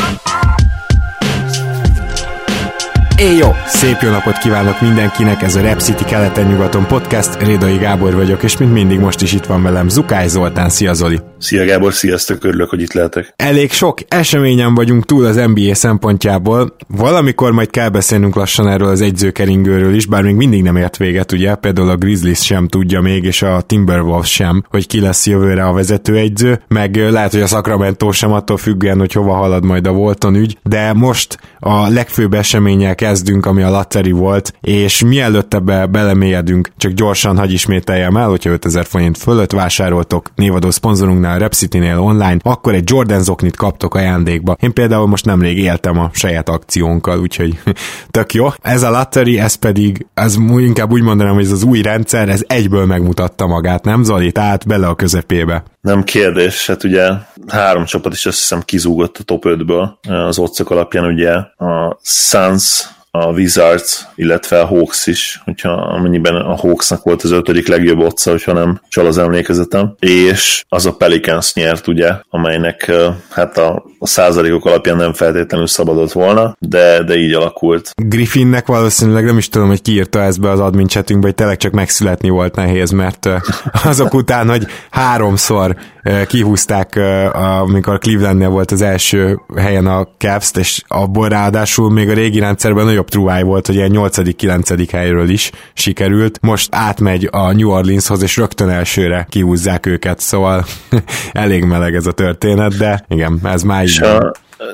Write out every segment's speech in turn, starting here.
Bye. Éjjó! Szép jó napot kívánok mindenkinek, ez a Rep City keleten-nyugaton podcast, Rédai Gábor vagyok, és mint mindig most is itt van velem Zukály Zoltán, szia Zoli! Szia Gábor, sziasztok, örülök, hogy itt lehetek. Elég sok eseményen vagyunk túl az NBA szempontjából, valamikor majd kell beszélnünk lassan erről az egyzőkeringőről is, bár még mindig nem ért véget, ugye, például a Grizzlies sem tudja még, és a Timberwolves sem, hogy ki lesz jövőre a vezetőegyző, meg lehet, hogy a Sacramento sem attól függően, hogy hova halad majd a Volton ügy, de most a legfőbb események kezdünk, ami a Latteri volt, és mielőtt ebbe belemélyedünk, csak gyorsan hagy ismételjem el, hogyha 5000 forint fölött vásároltok névadó szponzorunknál, Repcity-nél online, akkor egy Jordan zoknit kaptok ajándékba. Én például most nemrég éltem a saját akciónkkal, úgyhogy tök jó. Ez a Latteri, ez pedig, ez inkább úgy mondanám, hogy ez az új rendszer, ez egyből megmutatta magát, nem Zoli? Tehát bele a közepébe. Nem kérdés, hát ugye három csapat is azt hiszem kizúgott a top 5-ből az otcok alapján, ugye a Suns, a Wizards, illetve a Hawks is, hogyha amennyiben a Hawksnak volt az ötödik legjobb otca, hogyha nem csal az emlékezetem, és az a Pelicans nyert, ugye, amelynek hát a, a százalékok alapján nem feltétlenül szabadott volna, de, de így alakult. Griffinnek valószínűleg nem is tudom, hogy kiírta ezt be az admin chatünkbe, hogy tényleg csak megszületni volt nehéz, mert azok után, hogy háromszor kihúzták, amikor Clevelandnél volt az első helyen a Cavs-t, és abból ráadásul még a régi rendszerben nagyobb truáj volt, hogy ilyen 8.-9. helyről is sikerült. Most átmegy a New Orleanshoz, és rögtön elsőre kihúzzák őket, szóval elég meleg ez a történet, de igen, ez már így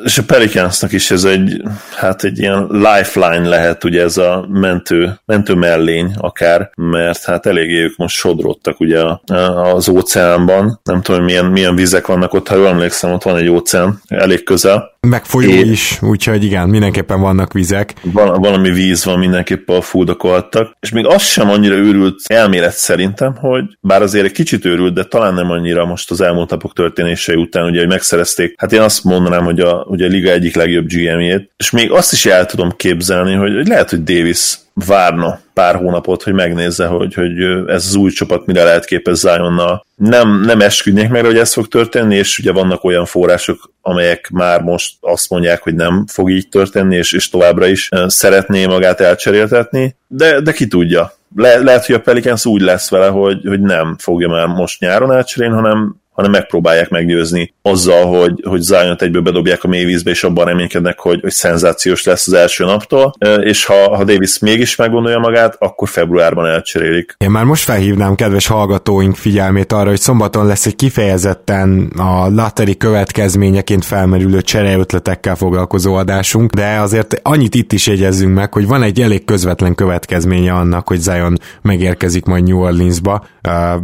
és a Pelicansnak is ez egy, hát egy ilyen lifeline lehet, ugye ez a mentő, mentő mellény akár, mert hát eléggé ők most sodródtak ugye az óceánban, nem tudom, milyen, milyen vizek vannak ott, ha jól emlékszem, ott van egy óceán, elég közel. Meg folyó é... is, úgyhogy igen, mindenképpen vannak vizek. Val- valami víz van, mindenképpen a fuldokoltak, és még az sem annyira őrült elmélet szerintem, hogy bár azért egy kicsit őrült, de talán nem annyira most az elmúlt napok történései után, ugye, hogy megszerezték, hát én azt mondanám, hogy a, hogy a liga egyik legjobb GM-jét, és még azt is el tudom képzelni, hogy, hogy lehet, hogy Davis várna pár hónapot, hogy megnézze, hogy, hogy ez az új csapat mire lehet képez Zionnal. Nem, nem esküdnék meg, hogy ez fog történni, és ugye vannak olyan források, amelyek már most azt mondják, hogy nem fog így történni, és, és továbbra is szeretné magát elcseréltetni, de, de ki tudja. Le, lehet, hogy a Pelicans úgy lesz vele, hogy, hogy nem fogja már most nyáron elcserélni, hanem hanem megpróbálják meggyőzni azzal, hogy, hogy zion egyből bedobják a mélyvízbe, és abban reménykednek, hogy, hogy szenzációs lesz az első naptól, és ha, ha Davis mégis meggondolja magát, akkor februárban elcserélik. Én már most felhívnám kedves hallgatóink figyelmét arra, hogy szombaton lesz egy kifejezetten a latteri következményeként felmerülő csereötletekkel foglalkozó adásunk, de azért annyit itt is jegyezzünk meg, hogy van egy elég közvetlen következménye annak, hogy Zion megérkezik majd New Orleansba,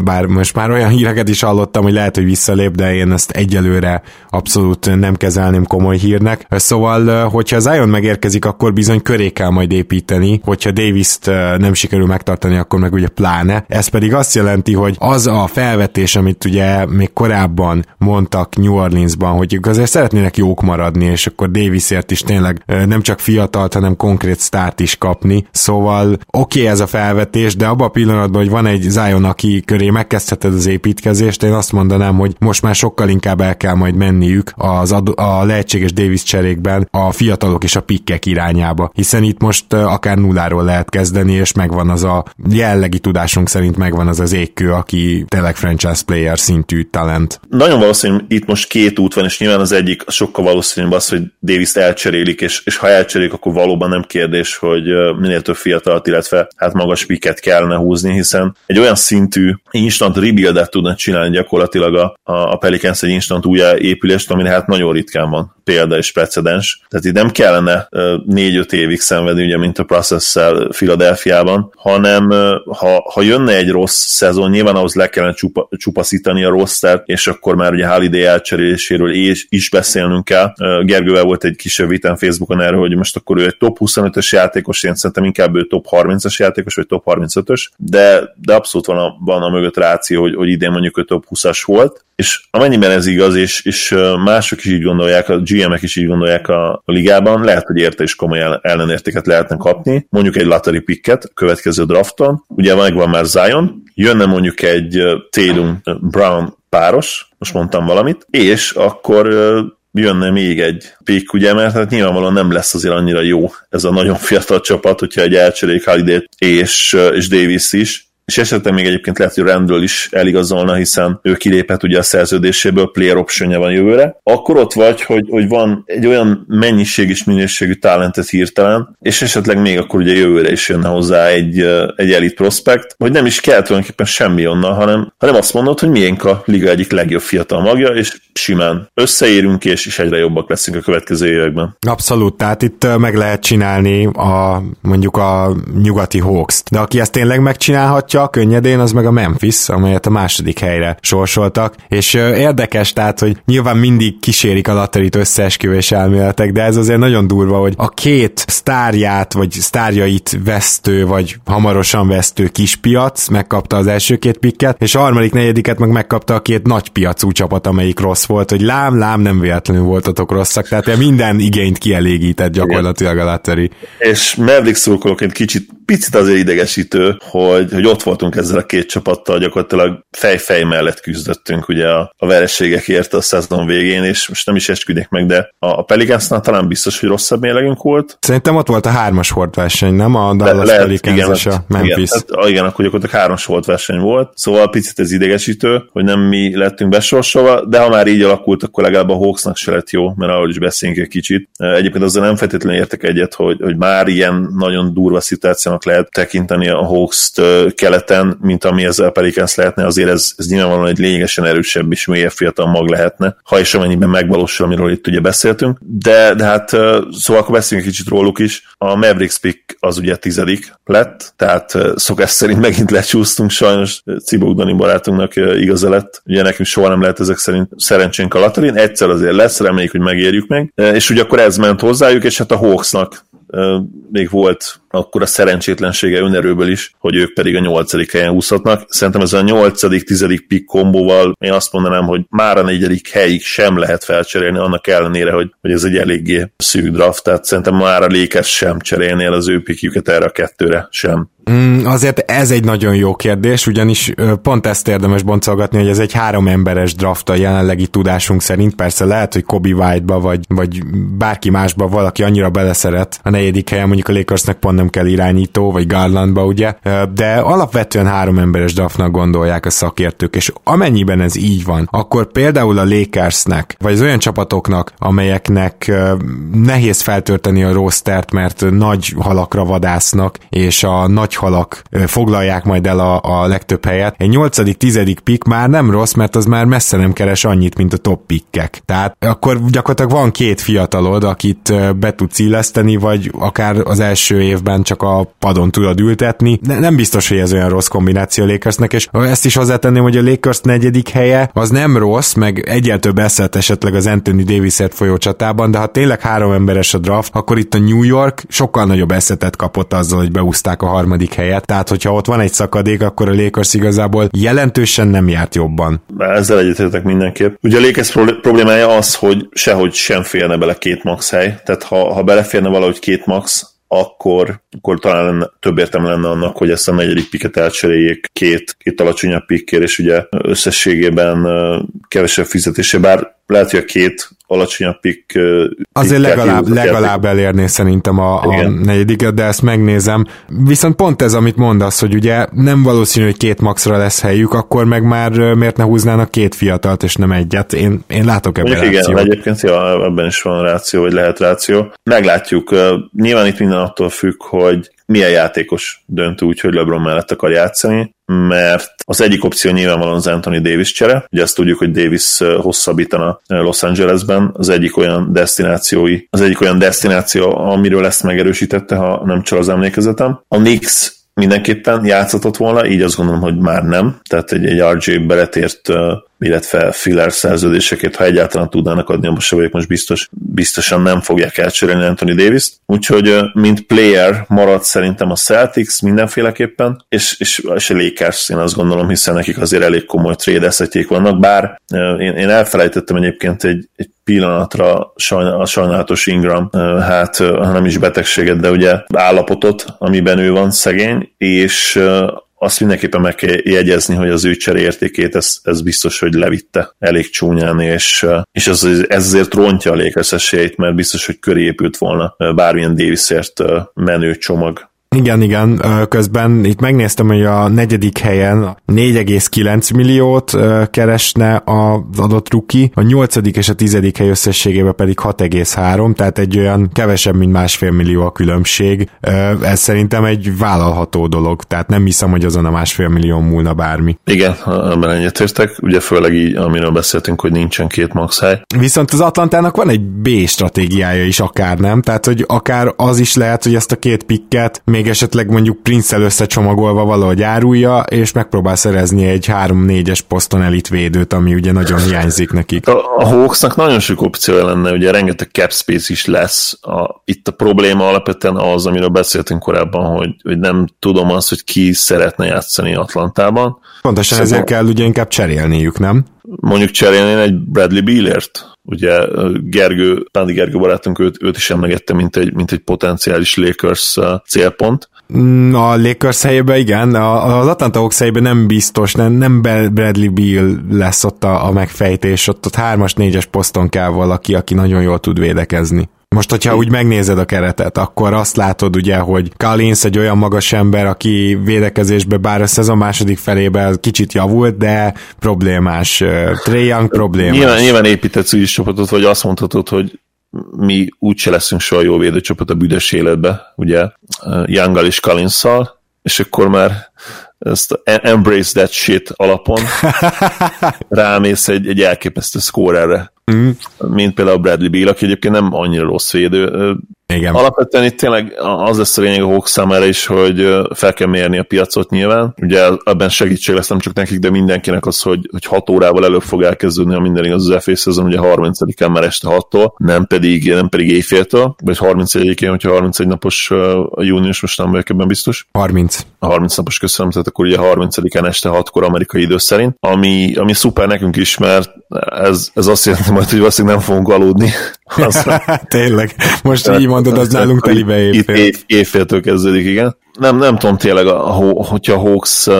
bár most már olyan híreket is hallottam, hogy lehet, hogy visszalép, de én ezt egyelőre abszolút nem kezelném komoly hírnek. Szóval, hogyha Zion megérkezik, akkor bizony köré kell majd építeni, hogyha Davis-t nem sikerül megtartani, akkor meg ugye pláne. Ez pedig azt jelenti, hogy az a felvetés, amit ugye még korábban mondtak New Orleansban, hogy azért szeretnének jók maradni, és akkor Davisért is tényleg nem csak fiatalt, hanem konkrét sztárt is kapni. Szóval oké okay ez a felvetés, de abban a pillanatban, hogy van egy Zion, aki köré megkezdheted az építkezést, én azt mondanám, mondanám, hogy most már sokkal inkább el kell majd menniük az ad- a lehetséges Davis cserékben a fiatalok és a pikkek irányába, hiszen itt most akár nulláról lehet kezdeni, és megvan az a jellegi tudásunk szerint megvan az az égkő, aki tényleg franchise player szintű talent. Nagyon valószínű, itt most két út van, és nyilván az egyik sokkal valószínűbb az, hogy Davis-t elcserélik, és, és ha elcserélik, akkor valóban nem kérdés, hogy minél több fiatalat, illetve hát magas piket kellene húzni, hiszen egy olyan szintű instant rebuildet tudnak csinálni gyakorlatilag a, a Pelicans egy instant újjáépülést, ami hát nagyon ritkán van példa és precedens. Tehát itt nem kellene négy-öt évig szenvedni, ugye, mint a process Philadelphiában, hanem ha, ha jönne egy rossz szezon, nyilván ahhoz le kellene csupa, csupaszítani a rostert, és akkor már ugye Holiday elcseréléséről is, is beszélnünk kell. Gergővel volt egy kisebb vitán Facebookon erről, hogy most akkor ő egy top 25-ös játékos, én szerintem inkább ő top 30-as játékos, vagy top 35-ös, de, de abszolút van a, van a mögött ráció, hogy, hogy idén mondjuk ő top 20-as volt, és amennyiben ez igaz, és, és mások is így gondolják, a GM-ek is így gondolják a, a ligában, lehet, hogy érte is komoly ellenértéket lehetne kapni, mondjuk egy lottery picket a következő drafton, ugye megvan már Zion, jönne mondjuk egy Tatum Brown páros, most mondtam valamit, és akkor jönne még egy pick, ugye, mert hát nyilvánvalóan nem lesz azért annyira jó ez a nagyon fiatal csapat, hogyha egy elcserék Holiday és, és Davis is, és esetleg még egyébként lehet, hogy Randall is eligazolna, hiszen ő kilépett ugye a szerződéséből, player optionja van jövőre, akkor ott vagy, hogy, hogy van egy olyan mennyiség és minőségű talentet hirtelen, és esetleg még akkor ugye jövőre is jönne hozzá egy, egy elit prospect, hogy nem is kell tulajdonképpen semmi onnan, hanem, hanem azt mondod, hogy miénk a liga egyik legjobb fiatal magja, és simán összeérünk, és, és egyre jobbak leszünk a következő években. Abszolút, tehát itt meg lehet csinálni a mondjuk a nyugati Hawks, de aki ezt tényleg megcsinálhatja, könnyedén, az meg a Memphis, amelyet a második helyre sorsoltak, és érdekes, tehát, hogy nyilván mindig kísérik a latterit összeesküvés elméletek, de ez azért nagyon durva, hogy a két sztárját, vagy sztárjait vesztő, vagy hamarosan vesztő kispiac megkapta az első két pikket, és a harmadik, negyediket meg megkapta a két nagy piacú csapat, amelyik rossz volt, hogy lám, lám, nem véletlenül voltatok rosszak, tehát minden igényt kielégített gyakorlatilag a latteri. És Mavericks szurkolóként kicsit picit azért idegesítő, hogy, hogy ott voltunk ezzel a két csapattal, gyakorlatilag fej-fej mellett küzdöttünk ugye a, a vereségekért a szezon végén, és most nem is esküdik meg, de a, a Pelicansnál talán biztos, hogy rosszabb mélegünk volt. Szerintem ott volt a hármas volt verseny, nem? A Dallas Le, Pelicans igen, és a Memphis. Igen, hát, igen, akkor gyakorlatilag hármas volt verseny volt, szóval picit ez idegesítő, hogy nem mi lettünk besorsolva, de ha már így alakult, akkor legalább a Hawksnak se lett jó, mert ahol is beszélünk egy kicsit. Egyébként azzal nem feltétlenül értek egyet, hogy, hogy már ilyen nagyon durva szituációnak lehet tekinteni a Hawks-t keleten, mint ami ezzel Pelicans lehetne, azért ez, ez nyilvánvalóan egy lényegesen erősebb és mélyebb fiatal mag lehetne, ha és amennyiben megvalósul, amiről itt ugye beszéltünk. De, de hát szóval akkor beszéljünk kicsit róluk is. A Mavericks pick az ugye tizedik lett, tehát szokás szerint megint lecsúsztunk, sajnos Cibók Dani barátunknak igaza lett. Ugye nekünk soha nem lehet ezek szerint szerencsénk a Latarin, egyszer azért lesz, reméljük, hogy megérjük meg. És ugye akkor ez ment hozzájuk, és hát a Hawksnak még volt akkor a szerencsétlensége önerőből is, hogy ők pedig a nyolcadik helyen úszhatnak. Szerintem ez a nyolcadik, tizedik pick kombóval én azt mondanám, hogy már a negyedik helyig sem lehet felcserélni, annak ellenére, hogy, hogy ez egy eléggé szűk draft, tehát szerintem már a Lakers sem cserélnél az ő pikjüket erre a kettőre sem. Mm, azért ez egy nagyon jó kérdés, ugyanis pont ezt érdemes boncolgatni, hogy ez egy három emberes draft a jelenlegi tudásunk szerint. Persze lehet, hogy Kobe White-ba vagy, vagy bárki másba valaki annyira beleszeret a negyedik helyen, mondjuk a Lakersnek pont nem kell irányító, vagy Garlandba, ugye, de alapvetően három emberes draftnak gondolják a szakértők, és amennyiben ez így van, akkor például a Lakersnek, vagy az olyan csapatoknak, amelyeknek nehéz feltölteni a rostert, mert nagy halakra vadásznak, és a nagy nagy halak foglalják majd el a, a legtöbb helyet. Egy 8.-10. pick már nem rossz, mert az már messze nem keres annyit, mint a top pickek. Tehát akkor gyakorlatilag van két fiatalod, akit be tudsz illeszteni, vagy akár az első évben csak a padon tudod ültetni. Ne, nem biztos, hogy ez olyan rossz kombináció Lakersnek, és ezt is hozzátenném, hogy a Lakers negyedik helye az nem rossz, meg egyel több eszet esetleg az Anthony davis folyó csatában, de ha tényleg három emberes a draft, akkor itt a New York sokkal nagyobb eszetet kapott azzal, hogy beúzták a harmadik harmadik helyet, tehát hogyha ott van egy szakadék, akkor a Lakers igazából jelentősen nem járt jobban. Ezzel egyetértek mindenképp. Ugye a Lakers problémája az, hogy sehogy sem férne bele két max hely, tehát ha, ha beleférne valahogy két max, akkor, akkor talán lenne, több értem lenne annak, hogy ezt a negyedik piket elcseréljék két, két alacsonyabb pikkér, és ugye összességében kevesebb fizetése, bár lehet, hogy a két alacsonyabb pick. Azért legalább, legalább elérné szerintem a, a negyediket, de ezt megnézem. Viszont pont ez, amit mondasz, hogy ugye nem valószínű, hogy két maxra lesz helyük, akkor meg már miért ne húznának két fiatalt, és nem egyet. Én, én látok ebben Mondjuk igen, egyébként ja, ebben is van ráció, vagy lehet ráció. Meglátjuk. Nyilván itt minden attól függ, hogy milyen játékos dönt úgy, hogy LeBron mellett akar játszani, mert az egyik opció nyilvánvalóan az Anthony Davis csere, ugye azt tudjuk, hogy Davis hosszabbítana Los Angelesben, az egyik olyan destinációi, az egyik olyan destináció, amiről ezt megerősítette, ha nem csak az emlékezetem. A Knicks mindenképpen játszhatott volna, így azt gondolom, hogy már nem. Tehát egy, egy RJ beletért illetve filler szerződéseket, ha egyáltalán tudnának adni, most se vagyok most biztos, biztosan nem fogják elcserélni Anthony Davis-t. Úgyhogy mint player marad szerintem a Celtics mindenféleképpen, és, és, és a Lakers én azt gondolom, hiszen nekik azért elég komoly trade vannak, bár én, én elfelejtettem egyébként egy, egy pillanatra a sajnálatos Ingram, hát nem is betegséget, de ugye állapotot, amiben ő van szegény, és azt mindenképpen meg kell jegyezni, hogy az ő cseréértékét ez, ez biztos, hogy levitte elég csúnyán, és, és ez, ezért rontja a esélyeit, mert biztos, hogy köré épült volna bármilyen Davisért menő csomag igen, igen, közben itt megnéztem, hogy a negyedik helyen 4,9 milliót keresne az adott ruki, a nyolcadik és a tizedik hely összességében pedig 6,3, tehát egy olyan kevesebb, mint másfél millió a különbség. Ez szerintem egy vállalható dolog, tehát nem hiszem, hogy azon a másfél millió múlna bármi. Igen, ebben egyetértek, ugye főleg így, amiről beszéltünk, hogy nincsen két max hely. Viszont az Atlantának van egy B stratégiája is akár, nem? Tehát, hogy akár az is lehet, hogy ezt a két pikket még még esetleg mondjuk prince összecsomagolva valahogy árulja, és megpróbál szerezni egy 3-4-es poszton elitvédőt, ami ugye nagyon hiányzik nekik. A, a Hawksnak nagyon sok opció lenne, ugye rengeteg cap space is lesz. A, itt a probléma alapvetően az, amiről beszéltünk korábban, hogy, hogy nem tudom azt, hogy ki szeretne játszani Atlantában. Pontosan Szerintem... ezért kell ugye inkább cserélniük, nem? Mondjuk cserélni egy Bradley Bealert? Ugye Gergő, Pándi Gergő barátunk őt, őt is emlegette, mint egy, mint egy potenciális Lakers célpont. Mm, a Lakers helyében igen, az Atlanta Hawks helyében nem biztos, nem, nem Bradley Beal lesz ott a, a megfejtés, ott, ott hármas, négyes poszton kell valaki, aki nagyon jól tud védekezni. Most, hogyha úgy megnézed a keretet, akkor azt látod ugye, hogy Collins egy olyan magas ember, aki védekezésbe bár a szezon második felében kicsit javult, de problémás. Trey Young problémás. Nyilván, nyilván építetsz úgy csapatot, vagy azt mondhatod, hogy mi úgyse leszünk soha jó védőcsapat a büdös életbe, ugye, Younggal és Collinszal, és akkor már ezt embrace that shit alapon rámész egy, egy elképesztő scorerre, mm. mint például Bradley Beal, aki egyébként nem annyira rossz védő, igen. Alapvetően itt tényleg az lesz a lényeg a Hawks számára is, hogy fel kell mérni a piacot nyilván. Ugye ebben segítség lesz nem csak nekik, de mindenkinek az, hogy, hogy 6 órával előbb fog elkezdődni, a minden igaz az FA szezon, ugye 30-án már este 6-tól, nem pedig, nem pedig éjféltől, vagy 31-én, hogyha 31 napos a június, most nem vagyok ebben biztos. 30. A 30 napos köszönöm, tehát akkor ugye 30-án este 6-kor amerikai idő szerint, ami, ami szuper nekünk is, mert ez, ez azt jelenti majd, hogy valószínűleg nem fogunk aludni. Tényleg, most így mondod, az nálunk telibe éjfél. Itt év, évféltől kezdődik, igen. Nem, nem tudom tényleg, a, hogyha a Hawks uh,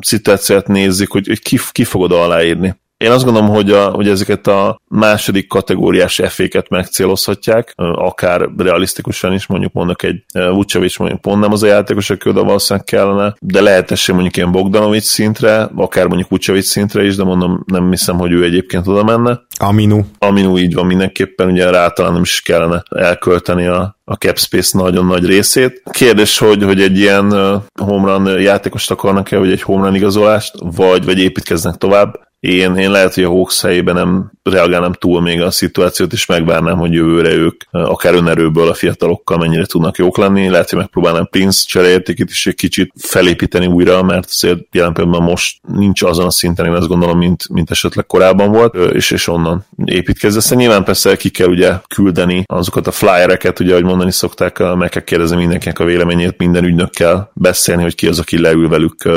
szituációt nézzük, hogy, hogy ki, ki fogod aláírni. Én azt gondolom, hogy, a, hogy ezeket a második kategóriás efféket megcélozhatják, akár realisztikusan is, mondjuk mondok egy Vucevic mondjuk pont nem az a játékos, aki oda valószínűleg kellene, de lehet esély mondjuk ilyen Bogdanovic szintre, akár mondjuk Vucevic szintre is, de mondom, nem hiszem, hogy ő egyébként oda menne. Aminu. Aminu így van mindenképpen, ugye rá talán nem is kellene elkölteni a, a cap space nagyon nagy részét. Kérdés, hogy, hogy egy ilyen home run játékost akarnak-e, vagy egy home run igazolást, vagy, vagy építkeznek tovább én, én lehet, hogy a Hawks helyében nem reagálnám túl még a szituációt, és megvárnám, hogy jövőre ők akár önerőből a fiatalokkal mennyire tudnak jók lenni. Lehet, hogy megpróbálnám Prince cseréértékét is egy kicsit felépíteni újra, mert azért jelen pillanatban most nincs azon a szinten, én azt gondolom, mint, mint esetleg korábban volt, és, és onnan építkezz. Aztán nyilván persze ki kell ugye küldeni azokat a flyereket, ugye, ahogy mondani szokták, meg kell kérdezni mindenkinek a véleményét, minden ügynökkel beszélni, hogy ki az, aki leül velük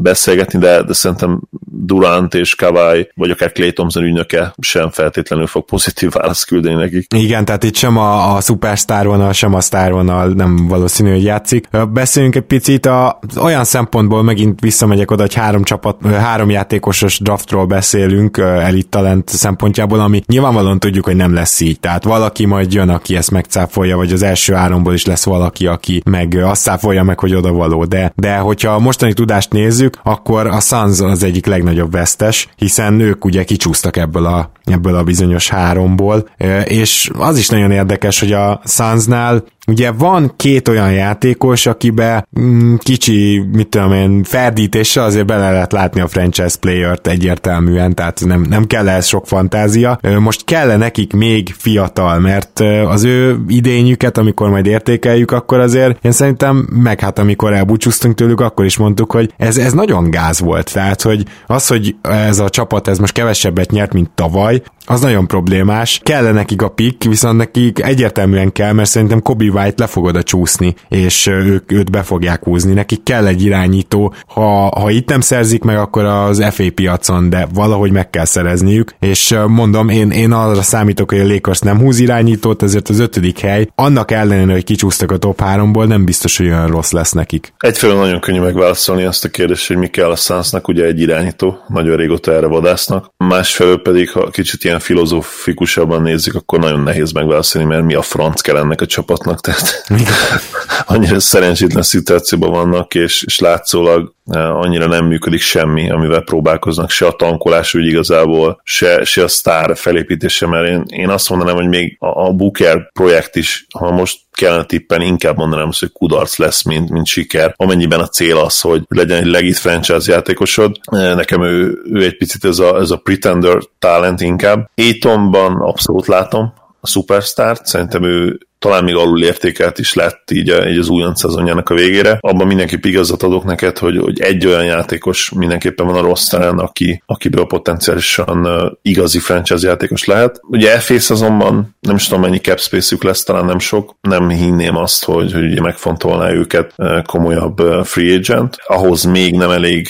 beszélgetni, de, de szerintem Durant és Kawai, vagy akár Clay Thompson ügynöke sem feltétlenül fog pozitív választ küldeni nekik. Igen, tehát itt sem a, a szupersztár vonal, sem a sztár vonal nem valószínű, hogy játszik. Beszéljünk egy picit a, olyan szempontból megint visszamegyek oda, hogy három csapat, három játékosos draftról beszélünk elit talent szempontjából, ami nyilvánvalóan tudjuk, hogy nem lesz így. Tehát valaki majd jön, aki ezt megcáfolja, vagy az első háromból is lesz valaki, aki meg azt cáfolja meg, hogy oda való. De, de hogyha a mostani tudást nézzük, akkor a Suns az egyik legnagyobb vesztes, hiszen ők ugye kicsúsztak ebből a, ebből a bizonyos háromból, és az is nagyon érdekes, hogy a Sunsnál Ugye van két olyan játékos, akibe mm, kicsi, mit tudom én, ferdítéssel azért bele lehet látni a franchise player-t egyértelműen, tehát nem, nem kell ez sok fantázia. Most kell nekik még fiatal, mert az ő idényüket, amikor majd értékeljük, akkor azért én szerintem, meg hát amikor elbúcsúztunk tőlük, akkor is mondtuk, hogy ez, ez nagyon gáz volt. Tehát, hogy az, hogy ez a csapat ez most kevesebbet nyert, mint tavaly, az nagyon problémás. Kell nekik a pick, viszont nekik egyértelműen kell, mert szerintem Kobe White le fog oda csúszni, és ők őt be fogják húzni. Nekik kell egy irányító, ha, ha itt nem szerzik meg, akkor az FA piacon, de valahogy meg kell szerezniük, és mondom, én, én arra számítok, hogy a Lakers nem húz irányítót, ezért az ötödik hely, annak ellenére, hogy kicsúsztak a top 3-ból, nem biztos, hogy olyan rossz lesz nekik. Egyfelől nagyon könnyű megválaszolni azt a kérdést, hogy mi kell a Sunsnak, ugye egy irányító, nagyon régóta erre vadásznak. Másfelől pedig, ha kicsit ilyen filozófikusabban nézzük, akkor nagyon nehéz megválaszolni, mert mi a franc kell ennek a csapatnak, tehát annyira szerencsétlen szituációban vannak, és, és látszólag e, annyira nem működik semmi, amivel próbálkoznak, se a tankolás úgy igazából, se, se a sztár felépítése, mert én, én azt mondanám, hogy még a, a Booker projekt is, ha most kellene tippen, inkább mondanám azt, hogy kudarc lesz, mint, mint siker, amennyiben a cél az, hogy legyen egy legit franchise játékosod. E, nekem ő, ő egy picit ez a, ez a pretender talent inkább. Aitonban abszolút látom a superstar szerintem ő talán még alul értékelt is lett így, a, így az újonc szezonjának a végére. Abban mindenképp igazat adok neked, hogy, hogy egy olyan játékos mindenképpen van a rosteren, aki, akiből potenciálisan uh, igazi franchise játékos lehet. Ugye FA szezonban nem is tudom mennyi cap space lesz, talán nem sok. Nem hinném azt, hogy, hogy ugye megfontolná őket uh, komolyabb free agent. Ahhoz még nem elég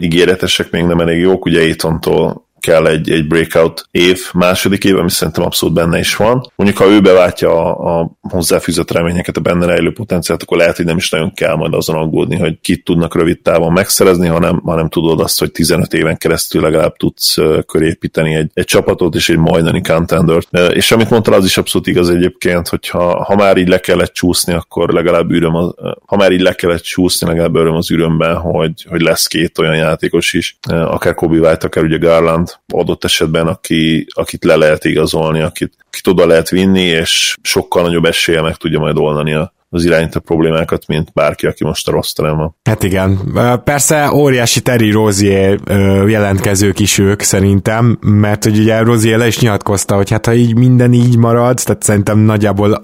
ígéretesek, még nem elég jók. Ugye Aiton-tól kell egy, egy breakout év, második év, ami szerintem abszolút benne is van. Mondjuk, ha ő beváltja a, a hozzáfűzött reményeket, a benne rejlő potenciált, akkor lehet, hogy nem is nagyon kell majd azon aggódni, hogy kit tudnak rövid távon megszerezni, hanem, hanem tudod azt, hogy 15 éven keresztül legalább tudsz körépíteni egy, egy csapatot és egy majdani contendert. És amit mondtál, az is abszolút igaz egyébként, hogy ha, ha már így le kellett csúszni, akkor legalább üröm, az, ha már így le kellett csúszni, legalább öröm az ürömben, hogy, hogy lesz két olyan játékos is, akár Kobe White, akár ugye Garland, adott esetben, aki, akit le lehet igazolni, akit, akit oda lehet vinni, és sokkal nagyobb esélye meg tudja majd oldani a, az irányító problémákat, mint bárki, aki most a rossz van. Hát igen. Persze óriási Terry Rozier jelentkezők is ők szerintem, mert hogy ugye Rozier le is nyilatkozta, hogy hát ha így minden így marad, tehát szerintem nagyjából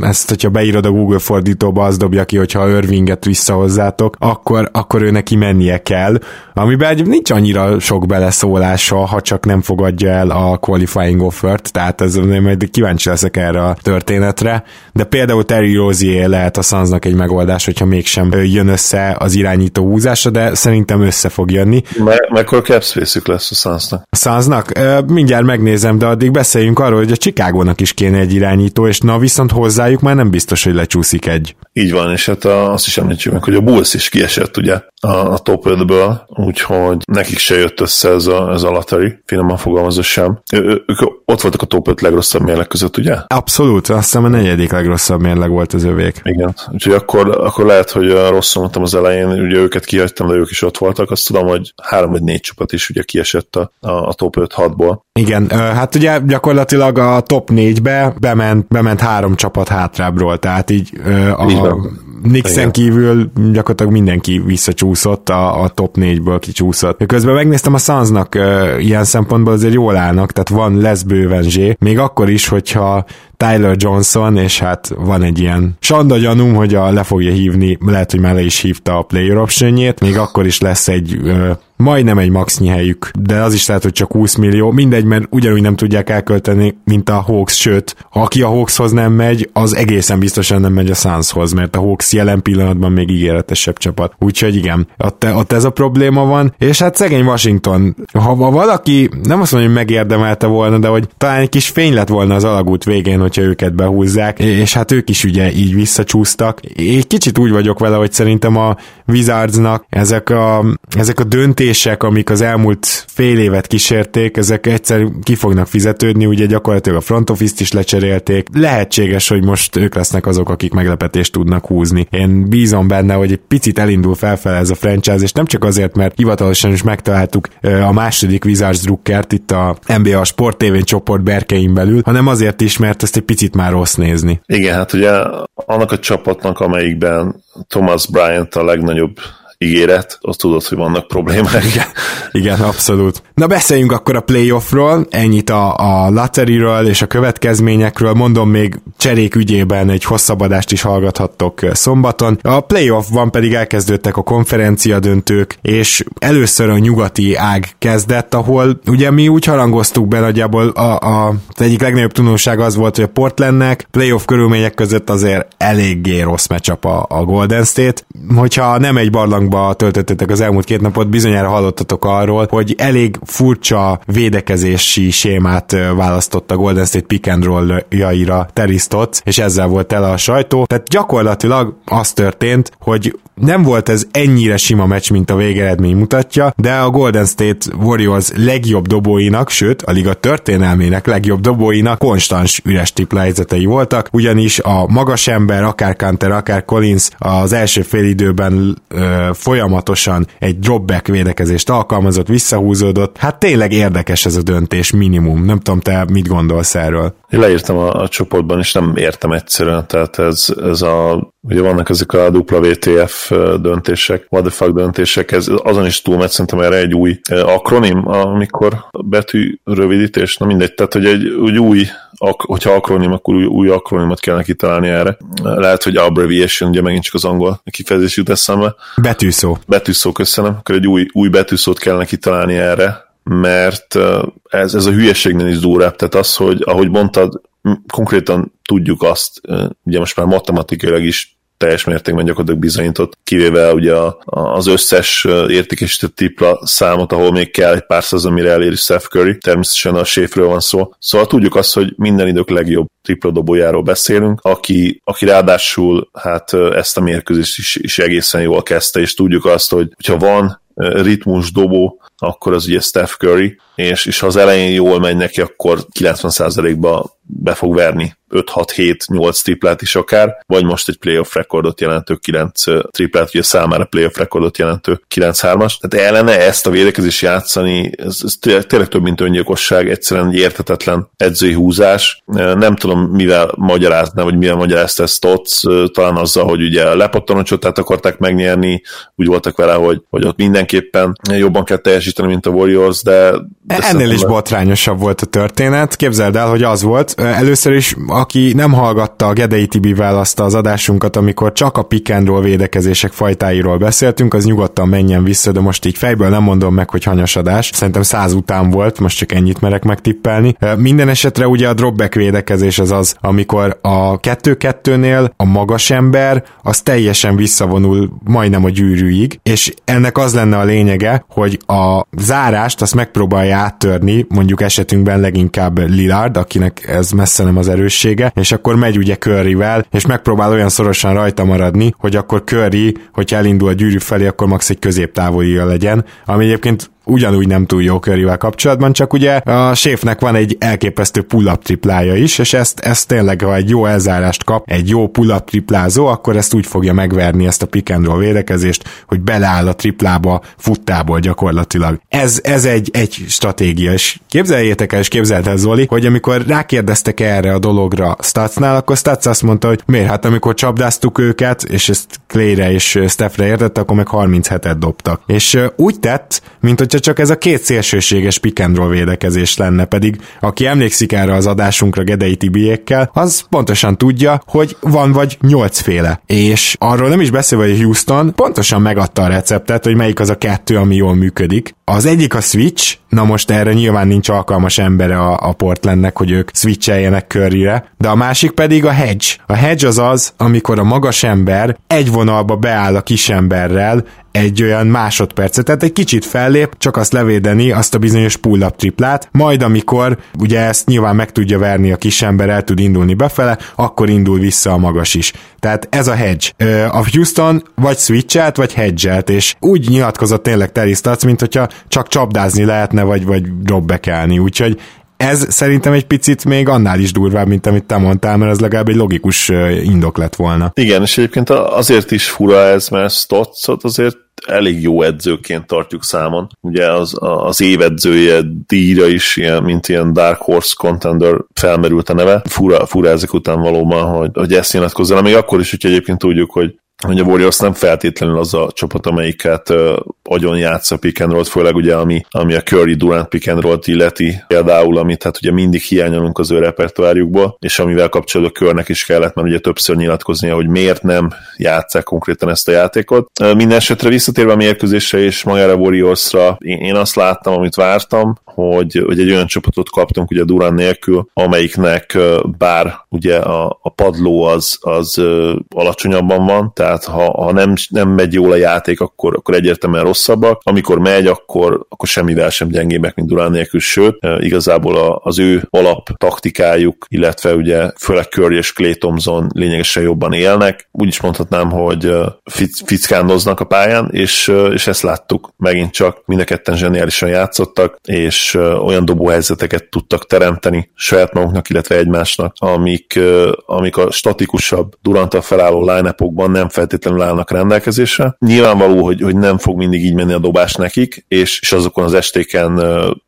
ezt, hogyha beírod a Google fordítóba, az dobja ki, hogyha Irvinget visszahozzátok, akkor, akkor ő neki mennie kell, amiben nincs annyira sok beleszólása, ha csak nem fogadja el a qualifying offert, tehát ez majd kíváncsi leszek erre a történetre, de például Terry Rozier lehet a Sunsnak egy megoldás, hogyha mégsem jön össze az irányító húzása, de szerintem össze fog jönni. Me- mekkora cap space lesz a Sunsnak? A Sunsnak? Mindjárt megnézem, de addig beszéljünk arról, hogy a Chicagónak is kéne egy irányító, és na viszont hozzájuk már nem biztos, hogy lecsúszik egy. Így van, és hát azt is említsük meg, hogy a Bulls is kiesett ugye a, a top 5-ből, úgyhogy nekik se jött össze ez a, ez a lottery, finoman fogalmazva sem. Ő, ők ott voltak a top 5 legrosszabb mérleg között, ugye? Abszolút, azt hiszem a negyedik legrosszabb mérleg volt az övék. Igen, úgyhogy akkor, akkor lehet, hogy rosszul mondtam az elején, ugye őket kihagytam, de ők is ott voltak, azt tudom, hogy három vagy négy csapat is ugye kiesett a, a, a top 5-6-ból. Igen, hát ugye gyakorlatilag a top 4-be bement, bement három csapat hátrábbról, tehát így a, Igen. Nixon kívül gyakorlatilag mindenki visszacsúszott, a, a top 4-ből kicsúszott. Közben megnéztem a Sunsnak uh, ilyen szempontból azért jól állnak, tehát van lesz bőven zsé, még akkor is, hogyha Tyler Johnson, és hát van egy ilyen sanda gyanúm, hogy a, le fogja hívni, lehet, hogy már le is hívta a player optionjét, még akkor is lesz egy uh, majdnem egy maxnyi helyük, de az is lehet, hogy csak 20 millió, mindegy, mert ugyanúgy nem tudják elkölteni, mint a Hawks, sőt, aki a Hawkshoz nem megy, az egészen biztosan nem megy a Sunshoz, mert a Hawks jelen pillanatban még ígéretesebb csapat. Úgyhogy igen, ott, ott ez a probléma van, és hát szegény Washington, ha valaki nem azt mondja, hogy megérdemelte volna, de hogy talán egy kis fény lett volna az alagút végén, hogyha őket behúzzák, és hát ők is ugye így visszacsúsztak. Én kicsit úgy vagyok vele, hogy szerintem a Wizardsnak ezek a, ezek a döntések, amik az elmúlt fél évet kísérték, ezek egyszer ki fognak fizetődni, ugye gyakorlatilag a front office-t is lecserélték. Lehetséges, hogy most ők lesznek azok, akik meglepetést tudnak húzni. Én bízom benne, hogy egy picit elindul felfele ez a franchise, és nem csak azért, mert hivatalosan is megtaláltuk a második Wizards drukkert itt a NBA Sport TV csoport berkein belül, hanem azért is, mert ezt egy picit már rossz nézni. Igen, hát ugye annak a csapatnak, amelyikben Thomas Bryant a legnagyobb ígéret, azt tudod, hogy vannak problémák. Igen, igen, abszolút. Na beszéljünk akkor a playoffról, ennyit a, a lotteryről és a következményekről, mondom még cserék ügyében egy hosszabb adást is hallgathattok szombaton. A playoffban pedig elkezdődtek a konferencia döntők, és először a nyugati ág kezdett, ahol ugye mi úgy harangoztuk be nagyjából a, a, az egyik legnagyobb tanulság az volt, hogy a Portlandnek playoff körülmények között azért eléggé rossz meccsap a, a Golden State. Hogyha nem egy barlang barlangba töltöttetek az elmúlt két napot, bizonyára hallottatok arról, hogy elég furcsa védekezési sémát választott a Golden State pick and roll-jaira Terry és ezzel volt tele a sajtó. Tehát gyakorlatilag az történt, hogy nem volt ez ennyire sima meccs, mint a végeredmény mutatja, de a Golden State Warriors legjobb dobóinak, sőt a liga történelmének legjobb dobóinak konstans üres tripla voltak, ugyanis a magas ember, akár Kanter, akár Collins az első fél időben ö, folyamatosan egy dropback védekezést alkalmazott, visszahúzódott. Hát tényleg érdekes ez a döntés, minimum. Nem tudom, te mit gondolsz erről? Én leírtam a, a csoportban, és nem értem egyszerűen, tehát ez, ez a, ugye vannak ezek a WTF döntések, what the fuck döntések, ez azon is túlmegy, szerintem erre egy új akronim, amikor betű rövidítés, na mindegy, tehát hogy egy úgy új ak- hogyha akronim, akkor új, új akronimot kellene kitalálni erre. Lehet, hogy abbreviation, ugye megint csak az angol kifejezés jut eszembe. Betűszó. Betűszó, köszönöm. Akkor egy új, új betűszót kellene kitalálni erre, mert ez, ez a hülyeségnél is durvább, tehát az, hogy ahogy mondtad, konkrétan tudjuk azt, ugye most már matematikailag is teljes mértékben gyakorlatilag bizonyított, kivéve ugye az összes értékesített tripla számot, ahol még kell egy pár százal, mire eléri Steph Curry, természetesen a séfről van szó. Szóval tudjuk azt, hogy minden idők legjobb tripla dobójáról beszélünk, aki, aki ráadásul hát ezt a mérkőzést is, is egészen jól kezdte, és tudjuk azt, hogy ha van ritmus dobó, akkor az ugye Steph Curry, és, és ha az elején jól megy neki, akkor 90%-ba be fog verni 5-6-7-8 triplát is akár, vagy most egy playoff rekordot jelentő 9 triplát, ugye számára playoff rekordot jelentő 9-3-as. Tehát ellene ezt a védekezést játszani, ez, ez tényleg több, mint öngyilkosság, egyszerűen egy értetetlen edzői húzás. Nem tudom, mivel magyarázna, vagy mivel magyarázta ezt Stotts, talán azzal, hogy ugye csatát akarták megnyerni, úgy voltak vele, hogy, hogy ott mindenképpen jobban kell teljesíteni, mint a Warriors, de... de Ennél is botrányosabb volt a történet. Képzeld el, hogy az volt, először is aki nem hallgatta a Gedei Tibivel azt az adásunkat, amikor csak a pick and roll védekezések fajtáiról beszéltünk, az nyugodtan menjen vissza, de most így fejből nem mondom meg, hogy hanyas adás. Szerintem száz után volt, most csak ennyit merek megtippelni. Minden esetre ugye a dropback védekezés az az, amikor a 2-2-nél a magas ember az teljesen visszavonul majdnem a gyűrűig, és ennek az lenne a lényege, hogy a zárást azt megpróbálja áttörni, mondjuk esetünkben leginkább Lillard, akinek ez messze nem az erőssége, és akkor megy ugye Curryvel, és megpróbál olyan szorosan rajta maradni, hogy akkor Curry, hogyha elindul a gyűrű felé, akkor max egy középtávolja legyen, ami egyébként ugyanúgy nem túl jó körivel kapcsolatban, csak ugye a séfnek van egy elképesztő pull-up triplája is, és ezt, ezt tényleg, ha egy jó elzárást kap, egy jó pull-up triplázó, akkor ezt úgy fogja megverni ezt a pick and roll védekezést, hogy beleáll a triplába futtából gyakorlatilag. Ez, ez egy, egy stratégia, és képzeljétek el, és képzeld el Zoli, hogy amikor rákérdeztek erre a dologra Statsnál, akkor Stats azt mondta, hogy miért, hát amikor csapdáztuk őket, és ezt Clayre és Stephre értett, akkor meg 37-et dobtak. És úgy tett, mint hogyha csak ez a két szélsőséges pick and roll védekezés lenne, pedig aki emlékszik erre az adásunkra Gedei Tibiékkel, az pontosan tudja, hogy van vagy nyolcféle. És arról nem is beszélve, hogy Houston pontosan megadta a receptet, hogy melyik az a kettő, ami jól működik. Az egyik a switch, na most erre nyilván nincs alkalmas embere a, a Portlandnek, hogy ők switcheljenek körire, de a másik pedig a hedge. A hedge az az, amikor a magas ember egy vonalba beáll a kis emberrel, egy olyan másodpercet, tehát egy kicsit fellép, csak azt levédeni, azt a bizonyos pull-up triplát, majd amikor ugye ezt nyilván meg tudja verni a kis ember, el tud indulni befele, akkor indul vissza a magas is. Tehát ez a hedge. A Houston vagy switchelt, vagy hedge és úgy nyilatkozott tényleg Terry Stutz, mint hogyha csak csapdázni lehetne, vagy, vagy drobbekelni, úgyhogy ez szerintem egy picit még annál is durvább, mint amit te mondtál, mert ez legalább egy logikus indok lett volna. Igen, és egyébként azért is fura ez, mert Stotzot azért elég jó edzőként tartjuk számon. Ugye az, az évedzője díjra is, ilyen, mint ilyen Dark Horse Contender felmerült a neve. Fura, fura ezek után valóban, hogy, hogy ezt nyilatkozzanak. Még akkor is, hogy egyébként tudjuk, hogy hogy a Warriors nem feltétlenül az a csapat, amelyiket uh, agyon játsz a pick and roll főleg ugye ami, ami a Curry Durant pick and roll illeti, például, amit hát ugye mindig hiányolunk az ő repertoárjukból, és amivel kapcsolatban körnek is kellett már ugye többször nyilatkoznia, hogy miért nem játszák konkrétan ezt a játékot. Uh, minden esetre visszatérve a mérkőzésre és magára a Warriorsra, én, én azt láttam, amit vártam, hogy, hogy egy olyan csapatot kaptunk ugye Durant nélkül, amelyiknek uh, bár ugye a, a padló az, az alacsonyabban van, tehát tehát ha, ha nem, nem megy jól a játék, akkor, akkor egyértelműen rosszabbak, amikor megy, akkor, akkor semmivel sem gyengébbek, mint Durán nélkül, sőt, e, igazából a, az ő alap taktikájuk, illetve ugye főleg Curry és Clay Thompson lényegesen jobban élnek, úgy is mondhatnám, hogy e, fic, fickándoznak a pályán, és, e, és ezt láttuk. Megint csak, mind a ketten zseniálisan játszottak, és olyan dobóhelyzeteket tudtak teremteni saját maguknak, illetve egymásnak, amik, amik a statikusabb Duranta felálló line nem feltétlenül állnak rendelkezésre. Nyilvánvaló, hogy, hogy nem fog mindig így menni a dobás nekik, és, és azokon az estéken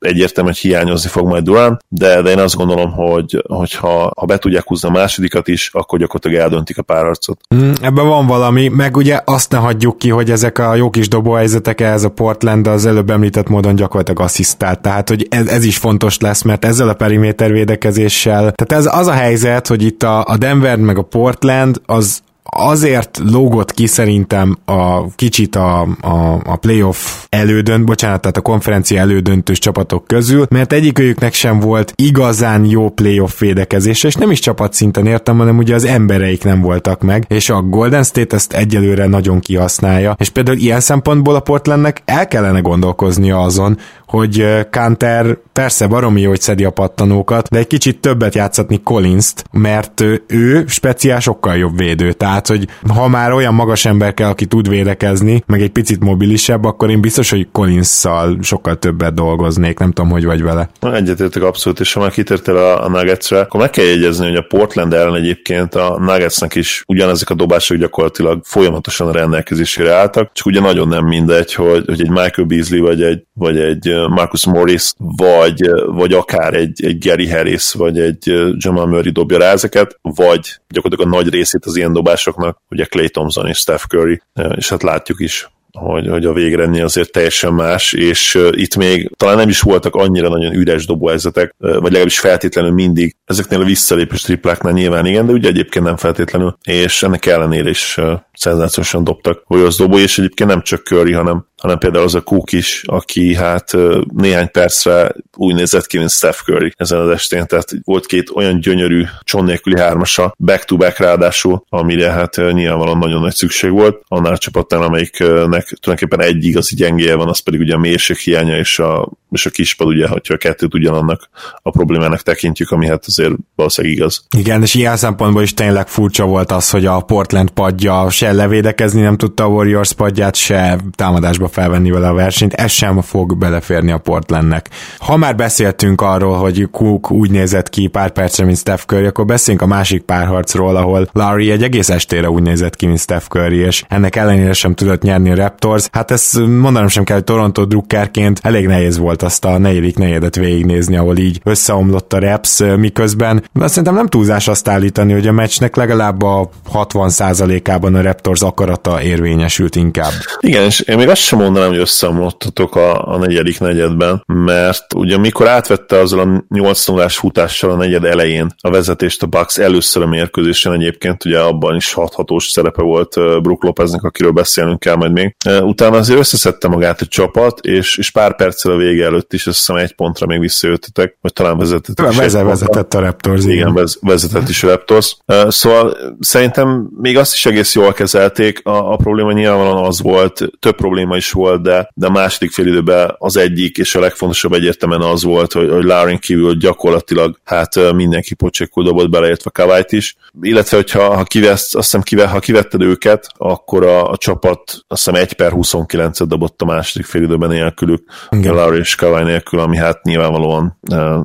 egyértelműen hogy hiányozni fog majd Durán, de, de én azt gondolom, hogy, hogy ha, ha be tudják húzni a másodikat is, akkor gyakorlatilag eldöntik a párharcot. Mm, ebben van valami, meg ugye azt ne hagyjuk ki, hogy ezek a jó kis dobóhelyzetek, ez a Portland az előbb említett módon gyakorlatilag asszisztált, tehát hogy ez, ez is fontos lesz, mert ezzel a periméter védekezéssel, tehát ez az a helyzet, hogy itt a, a Denver meg a Portland az, azért lógott ki szerintem a kicsit a, a, a playoff elődönt, bocsánat, tehát a konferencia elődöntős csapatok közül, mert egyikőjüknek sem volt igazán jó playoff védekezése, és nem is csapat szinten értem, hanem ugye az embereik nem voltak meg, és a Golden State ezt egyelőre nagyon kihasználja, és például ilyen szempontból a Portlandnek el kellene gondolkoznia azon, hogy Kanter persze baromi jó, hogy szedi a pattanókat, de egy kicsit többet játszatni Collins-t, mert ő speciál sokkal jobb védő. Tehát, hogy ha már olyan magas ember kell, aki tud védekezni, meg egy picit mobilisebb, akkor én biztos, hogy Collins-szal sokkal többet dolgoznék, nem tudom, hogy vagy vele. Egyetértek abszolút, és ha már kitértél a, a Nuggetsre, akkor meg kell jegyezni, hogy a Portland ellen egyébként a Nuggetsnek is ugyanezek a dobások gyakorlatilag folyamatosan a rendelkezésére álltak, csak ugye nagyon nem mindegy, hogy, hogy egy Michael Beasley vagy egy, vagy egy Marcus Morris, vagy, vagy akár egy, egy Gary Harris, vagy egy Jamal Murray dobja rá ezeket, vagy gyakorlatilag a nagy részét az ilyen dobásoknak, ugye Clay Thompson és Steph Curry, és hát látjuk is, hogy, hogy a végeredmény azért teljesen más, és uh, itt még talán nem is voltak annyira nagyon üres dobóhelyzetek, uh, vagy legalábbis feltétlenül mindig. Ezeknél a visszalépés tripláknál nyilván igen, de ugye egyébként nem feltétlenül, és ennek ellenére is uh, szenzációsan dobtak Warriors dobó, és egyébként nem csak Curry, hanem, hanem például az a Cook is, aki hát néhány percre úgy nézett ki, mint Steph Curry ezen az estén, tehát volt két olyan gyönyörű cson nélküli hármasa, back-to-back ráadásul, amire hát nyilvánvalóan nagyon nagy szükség volt, annál a csapatnál, amelyiknek tulajdonképpen egy igazi gyengéje van, az pedig ugye a mérség hiánya és a, és a kispad, ugye, hogyha a kettőt ugyanannak a problémának tekintjük, ami hát azért valószínűleg igaz. Igen, és ilyen szempontból is tényleg furcsa volt az, hogy a Portland padja se levédekezni nem tudta a Warriors padját, se támadásba felvenni vele a versenyt, ez sem fog beleférni a Portlandnek. Ha már beszéltünk arról, hogy Cook úgy nézett ki pár percre, mint Steph Curry, akkor beszéljünk a másik párharcról, ahol Larry egy egész estére úgy nézett ki, mint Steph Curry, és ennek ellenére sem tudott nyerni a Raptors. Hát ez mondanom sem kell, hogy Toronto drukkerként elég nehéz volt azt a negyedik negyedet végignézni, ahol így összeomlott a Raps, miközben de szerintem nem túlzás azt állítani, hogy a meccsnek legalább a 60%-ában a Raptors akarata érvényesült inkább. Igen, és én még azt sem mondanám, hogy összeomlottatok a, a negyedik negyedben, mert ugye mikor átvette azzal a 8 0 futással a negyed elején a vezetést a Bucks először a mérkőzésen egyébként, ugye abban is hathatós szerepe volt Brook Lopeznek, akiről beszélnünk kell majd még. Utána azért összeszedte magát a csapat, és, és pár perccel a vége előtt is azt hiszem egy pontra még visszajöttetek, vagy talán vezetett. Vezet, vezetett a Raptors. Igen, igen vezetett is a Raptors. Szóval szerintem még azt is egész jól kezelték, a, a probléma nyilvánvalóan az volt, több probléma is volt, de, de a második fél időben az egyik, és a legfontosabb egyértelműen az volt, hogy, hogy Lauren kívül gyakorlatilag hát mindenki pocsékul dobott beleértve Kavajt is, illetve hogyha ha kivesz, azt hiszem, kive, ha kivetted őket, akkor a, a csapat azt hiszem 1 per 29-et dobott a második fél időben nélkülük, Igen. Lauren és Kavaj nélkül, ami hát nyilvánvalóan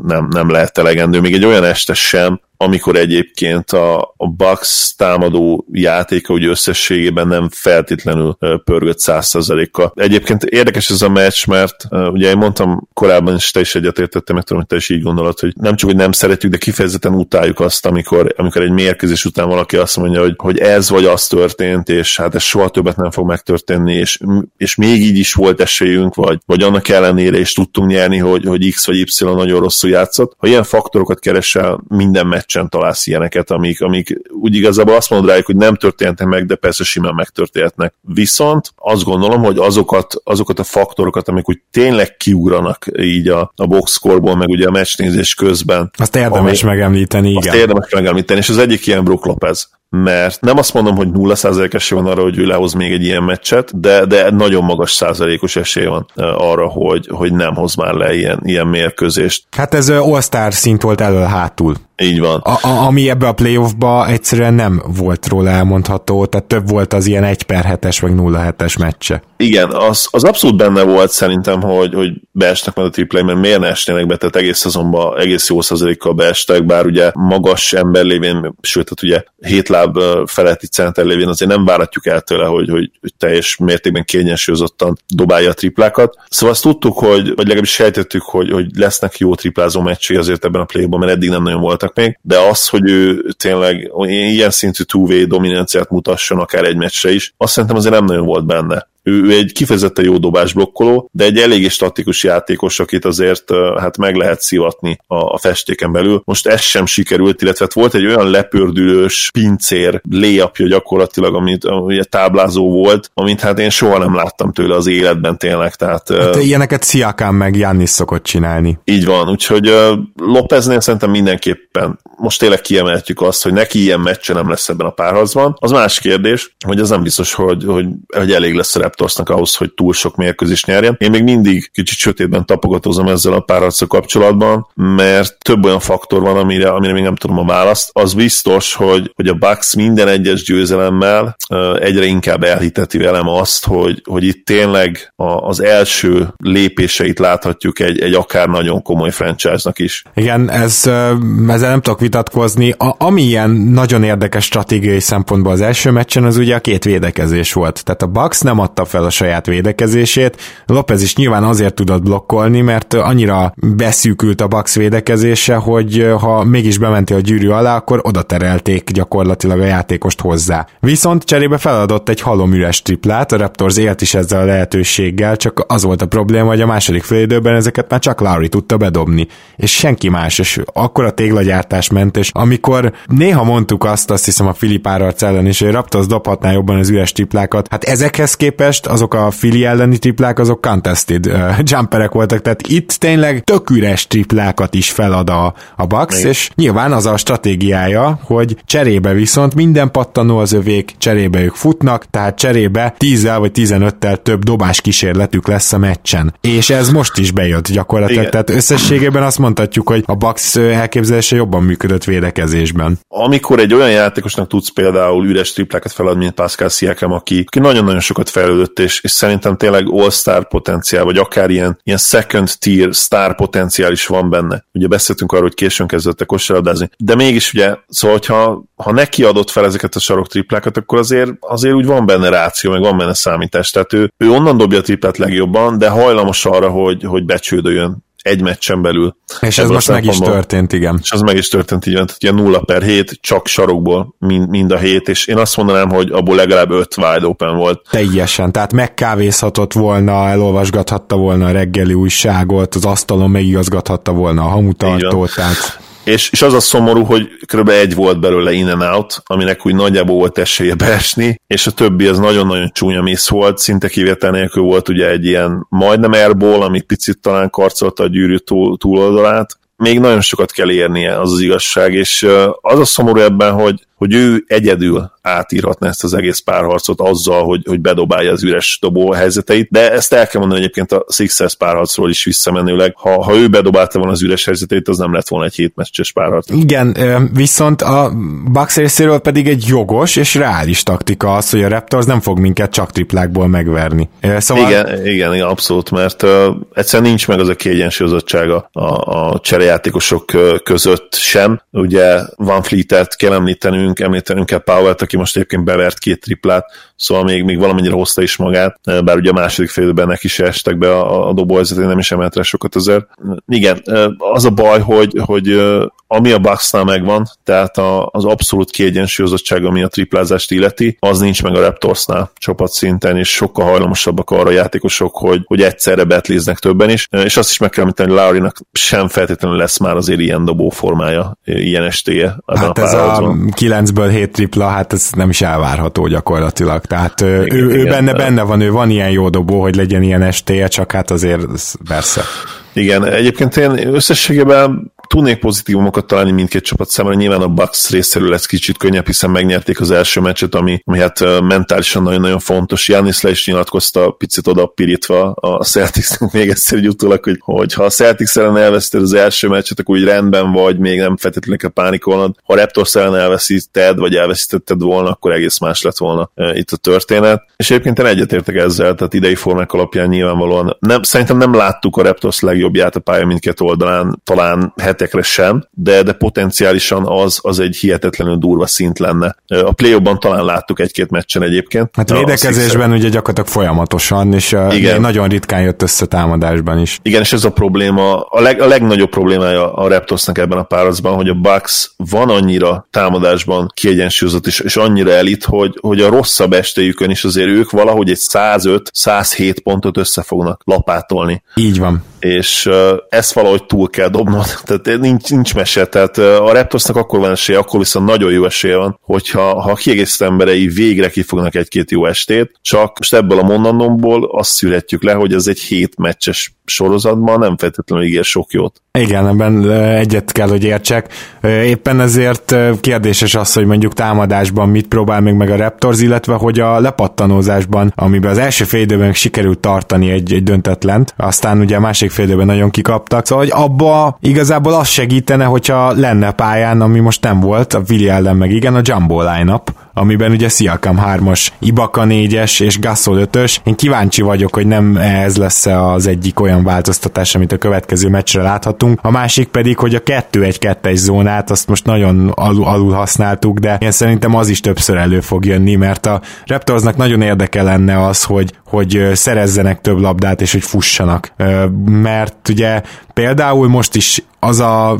nem, nem lehet elegendő. Még egy olyan este sem, amikor egyébként a, a Bucks támadó játéka ugye összességében nem feltétlenül pörgött százszerzelékkal. Egyébként érdekes ez a meccs, mert ugye én mondtam korábban is, te is egyetértettem, meg tudom, hogy te is így gondolod, hogy nem csak, hogy nem szeretjük, de kifejezetten utáljuk azt, amikor, amikor egy mérkőzés után valaki azt mondja, hogy, hogy ez vagy az történt, és hát ez soha többet nem fog megtörténni, és, és még így is volt esélyünk, vagy, vagy annak ellenére is tudtunk nyerni, hogy, hogy X vagy Y nagyon rosszul játszott. Ha ilyen faktorokat keresel minden meccs meccsen találsz ilyeneket, amik, amik úgy igazából azt mondod rájuk, hogy nem történtek meg, de persze simán megtörténhetnek. Viszont azt gondolom, hogy azokat, azokat a faktorokat, amik úgy tényleg kiugranak így a, a boxkorból, meg ugye a meccsnézés közben. Azt érdemes ami, megemlíteni, igen. Azt érdemes megemlíteni, és az egyik ilyen Brook Lopez mert nem azt mondom, hogy 0% esély van arra, hogy ő lehoz még egy ilyen meccset, de, de nagyon magas százalékos esély van arra, hogy, hogy nem hoz már le ilyen, ilyen mérkőzést. Hát ez all-star szint volt elől hátul. Így van. A, a, ami ebbe a playoffba egyszerűen nem volt róla elmondható, tehát több volt az ilyen 1 per 7-es vagy 0-7-es meccse. Igen, az, az abszolút benne volt szerintem, hogy, hogy beesnek majd a triplay, mert miért ne esnének be, tehát egész szezonban egész jó százalékkal beestek, bár ugye magas ember lévén, sőt, tehát ugye hét láb feletti center lévén azért nem váratjuk el tőle, hogy, hogy, teljes mértékben kényensúlyozottan dobálja a triplákat. Szóval azt tudtuk, hogy, vagy legalábbis sejtettük, hogy, hogy lesznek jó triplázó meccsé azért ebben a playban, mert eddig nem nagyon voltak még, de az, hogy ő tényleg ilyen szintű two dominanciát mutasson akár egy meccsre is, azt szerintem azért nem nagyon volt benne. Ő, egy kifejezetten jó dobás blokkoló, de egy eléggé statikus játékos, akit azért hát meg lehet szivatni a, a festéken belül. Most ez sem sikerült, illetve hát volt egy olyan lepördülős pincér léapja gyakorlatilag, amit ugye táblázó volt, amit hát én soha nem láttam tőle az életben tényleg. Tehát, hát ilyeneket Sziakán meg Jannis szokott csinálni. Így van, úgyhogy uh, Lopeznél szerintem mindenképpen most tényleg kiemeltjük azt, hogy neki ilyen meccse nem lesz ebben a párharcban. Az más kérdés, hogy az nem biztos, hogy, hogy, hogy elég lesz a Raptorsnak ahhoz, hogy túl sok mérkőzés nyerjen. Én még mindig kicsit sötétben tapogatózom ezzel a párharccal kapcsolatban, mert több olyan faktor van, amire, amire még nem tudom a választ. Az biztos, hogy, hogy a Bucks minden egyes győzelemmel egyre inkább elhiteti velem azt, hogy, hogy itt tényleg az első lépéseit láthatjuk egy, egy akár nagyon komoly franchise-nak is. Igen, ez, ezzel nem tudok vitatkozni. A, ami ilyen nagyon érdekes stratégiai szempontból az első meccsen, az ugye a két védekezés volt. Tehát a Bucks nem adta fel a saját védekezését, Lopez is nyilván azért tudott blokkolni, mert annyira beszűkült a Bucks védekezése, hogy ha mégis bementi a gyűrű alá, akkor oda terelték gyakorlatilag a játékost hozzá. Viszont cserébe feladott egy halomüres triplát, a Raptors élt is ezzel a lehetőséggel, csak az volt a probléma, hogy a második félidőben ezeket már csak Lauri tudta bedobni, és senki más, és akkor a téglagyártás ment, és amikor néha mondtuk azt, azt hiszem a Filip Árarc ellen is, hogy Raptors dobhatná jobban az üres triplákat, hát ezekhez képest azok a Fili elleni triplák, azok contested uh, jumperek voltak, tehát itt tényleg tök üres triplákat is felad a, a Bucks, és nyilván az a stratégiája, hogy cserébe viszont minden pattanó az övék, cserébe ők futnak, tehát cserébe 10 vagy 15-tel több dobás kísérletük lesz a meccsen. És ez most is bejött gyakorlatilag, Igen. tehát összességében azt mondhatjuk, hogy a Bucks elképzelése jobban működött védekezésben. Amikor egy olyan játékosnak tudsz például üres triplákat feladni, mint Pascal Siakam, aki, aki nagyon-nagyon sokat fejlődött fejlődött, és, és szerintem tényleg all-star potenciál, vagy akár ilyen, ilyen second tier star potenciál is van benne. Ugye beszéltünk arról, hogy későn kezdett a kosaradázni, de mégis ugye, szóval, hogyha ha neki adott fel ezeket a sarok triplákat, akkor azért, azért úgy van benne ráció, meg van benne számítás. Tehát ő, ő onnan dobja a triplát legjobban, de hajlamos arra, hogy, hogy becsődöljön egy meccsen belül. És ez most meg is történt, igen. És ez meg is történt, igen. Tehát ilyen 0 per 7, csak sarokból mind, mind a hét, és én azt mondanám, hogy abból legalább 5 wide open volt. Teljesen, tehát megkávézhatott volna, elolvasgathatta volna a reggeli újságot, az asztalon megigazgathatta volna a hamutartót, tehát és, és az a szomorú, hogy kb. egy volt belőle in and out, aminek úgy nagyjából volt esélye beesni, és a többi az nagyon-nagyon csúnya miss volt, szinte kivétel nélkül volt ugye egy ilyen majdnem airball, ami picit talán karcolta a gyűrű túl, túloldalát, még nagyon sokat kell érnie, az az igazság, és az a szomorú ebben, hogy, hogy ő egyedül átírhatna ezt az egész párharcot azzal, hogy, hogy bedobálja az üres dobó helyzeteit, de ezt el kell mondani egyébként a Sixers párharcról is visszamenőleg. Ha, ha ő bedobálta volna az üres helyzeteit, az nem lett volna egy hétmeccses párharc. Igen, viszont a Bucks részéről pedig egy jogos és reális taktika az, hogy a Raptors nem fog minket csak triplákból megverni. Szóval... Igen, igen, igen, abszolút, mert uh, egyszerűen nincs meg az a kiegyensúlyozottsága a, a cserejátékosok között sem. Ugye Van Fleet-et kell említenünk, említenünk kell Powell-t, aki aki most egyébként bevert két triplát, szóval még, még valamennyire hozta is magát, bár ugye a második félben neki is estek be a, a dobóhelyzetén, nem is emelt rá sokat azért. Igen, az a baj, hogy, hogy ami a Bucksnál megvan, tehát a, az abszolút kiegyensúlyozottság, ami a triplázást illeti, az nincs meg a Raptorsnál szinten, és sokkal hajlamosabbak arra a játékosok, hogy, hogy egyszerre betlíznek többen is, és azt is meg kell említeni, hogy Laurinak sem feltétlenül lesz már azért ilyen dobó formája, ilyen estéje. Hát a ez a 9-ből 7 tripla, hát ez nem is elvárható gyakorlatilag, tehát igen, ő, igen, ő benne, benne van, ő van ilyen jó dobó, hogy legyen ilyen estéje, csak hát azért persze. Igen, egyébként én összességében tudnék pozitívumokat találni mindkét csapat számára. Nyilván a Bucks részéről lesz kicsit könnyebb, hiszen megnyerték az első meccset, ami, ami hát mentálisan nagyon-nagyon fontos. Janis le is nyilatkozta, picit oda pirítva a Celticsnek még egyszer egy utólag, hogy, hogy ha a Celtics ellen elveszted az első meccset, akkor úgy rendben vagy, még nem feltétlenül kell pánikolnod. Ha a Raptors ellen elveszíted, vagy elveszítetted volna, akkor egész más lett volna itt a történet. És egyébként én egyetértek ezzel, tehát idei formák alapján nyilvánvalóan nem, szerintem nem láttuk a Raptors legjobbját a pálya mindkét oldalán, talán hetekre sem, de, de potenciálisan az, az egy hihetetlenül durva szint lenne. A play talán láttuk egy-két meccsen egyébként. Hát védekezésben ugye gyakorlatilag folyamatosan, és Igen. nagyon ritkán jött össze támadásban is. Igen, és ez a probléma, a, leg, a legnagyobb problémája a Raptorsnak ebben a párharcban, hogy a Bucks van annyira támadásban kiegyensúlyozott, és, és annyira elit, hogy, hogy a rosszabb estéjükön is azért ők valahogy egy 105-107 pontot össze fognak lapátolni. Így van és ezt valahogy túl kell dobnod, tehát nincs, nincs mese, tehát a Raptorsnak akkor van esélye, akkor viszont nagyon jó esélye van, hogyha ha a kiegészítő emberei végre kifognak egy-két jó estét, csak most ebből a mondanomból azt születjük le, hogy ez egy hét meccses sorozatban nem feltétlenül ígér sok jót. Igen, ebben egyet kell, hogy értsek. Éppen ezért kérdéses az, hogy mondjuk támadásban mit próbál még meg a Raptors, illetve hogy a lepattanózásban, amiben az első fél időben sikerült tartani egy, egy döntetlent, aztán ugye a másik fél időben nagyon kikaptak, szóval hogy abba igazából az segítene, hogyha lenne pályán, ami most nem volt, a Willi ellen meg igen, a Jumbo line-up, amiben ugye Siakam 3-as, Ibaka 4-es és Gasol 5-ös. Én kíváncsi vagyok, hogy nem ez lesz az egyik olyan változtatás, amit a következő meccsre láthatunk. A másik pedig, hogy a 2-1-2-es zónát azt most nagyon alul, alul használtuk, de én szerintem az is többször elő fog jönni, mert a Raptorsnak nagyon érdeke lenne az, hogy, hogy szerezzenek több labdát és hogy fussanak. Mert ugye például most is az a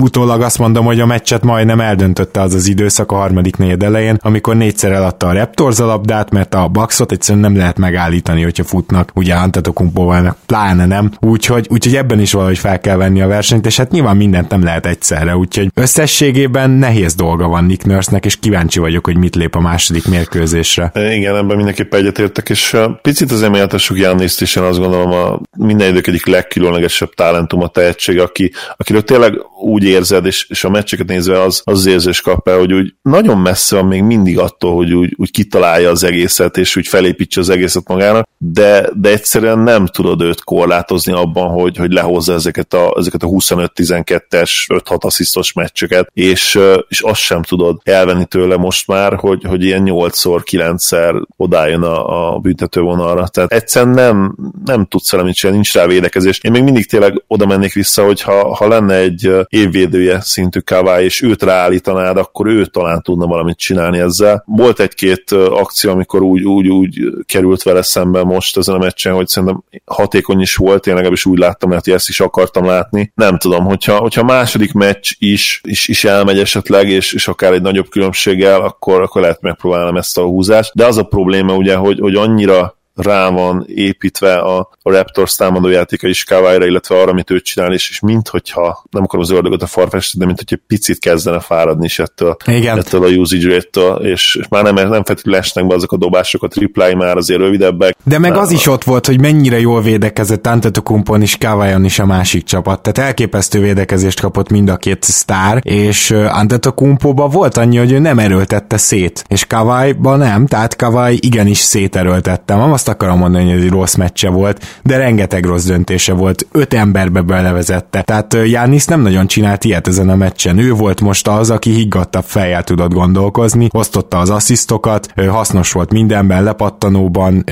utólag azt mondom, hogy a meccset majdnem eldöntötte az az időszak a harmadik negyed elején, amikor négyszer eladta a Raptors a mert a Bucksot egyszerűen nem lehet megállítani, hogyha futnak, ugye Antetokumpóval pláne nem. Úgyhogy, úgyhogy ebben is valahogy fel kell venni a versenyt, és hát nyilván mindent nem lehet egyszerre, úgyhogy összességében nehéz dolga van Nick Nurse-nek, és kíváncsi vagyok, hogy mit lép a második mérkőzésre. Igen, ebben mindenképpen egyetértek, és picit az méltassuk Janniszt is, én azt gondolom a minden idők egyik legkülönlegesebb talentum a tehetség, aki akiről tényleg úgy érzed, és, és a meccseket nézve az, az érzés kap el, hogy úgy nagyon messze van még mindig attól, hogy úgy, úgy kitalálja az egészet, és úgy felépítse az egészet magának, de, de egyszerűen nem tudod őt korlátozni abban, hogy, hogy lehozza ezeket a, ezeket a 25-12-es, 5-6 asszisztos meccseket, és, és azt sem tudod elvenni tőle most már, hogy, hogy ilyen 8-szor, 9-szer odájön a, a büntetővonalra. Tehát egyszerűen nem, nem tudsz valamit csinálni, nincs rá védekezés. Én még mindig tényleg oda mennék vissza, hogy ha, ha lenne egy évvédője szintű Kawai, és őt ráállítanád, akkor ő talán tudna valamit csinálni ezzel. Volt egy-két akció, amikor úgy, úgy, úgy került vele szemben most ezen a meccsen, hogy szerintem hatékony is volt, én legalábbis úgy láttam, mert ezt is akartam látni. Nem tudom, hogyha, hogyha második meccs is, is, is elmegy esetleg, és, és akár egy nagyobb különbséggel, akkor, akkor lehet megpróbálnom ezt a húzást. De az a probléma ugye, hogy, hogy annyira rá van építve a, a Raptors támadójátéka is Kawai-ra, illetve arra, amit ő csinál, és, és minthogyha, nem akarom az ördögöt a farfesteni, de mint hogy egy picit kezdene fáradni is ettől, Igen. ettől a usage rate és, és már nem, nem feltétlenül esnek be azok a dobások, a triplái már azért rövidebbek. De meg az is ott volt, hogy mennyire jól védekezett Antetokumpon és Kawai-on is a másik csapat, tehát elképesztő védekezést kapott mind a két sztár, és Antetokumpóban volt annyi, hogy ő nem erőltette szét, és Kawai-ban nem, tehát Kawai igenis széterőltette. Azt azt akarom mondani, hogy egy rossz meccse volt, de rengeteg rossz döntése volt, öt emberbe belevezette. Tehát Jánisz nem nagyon csinált ilyet ezen a meccsen. Ő volt most az, aki higgadtabb fejjel tudott gondolkozni, osztotta az asszisztokat, hasznos volt mindenben, lepattanóban,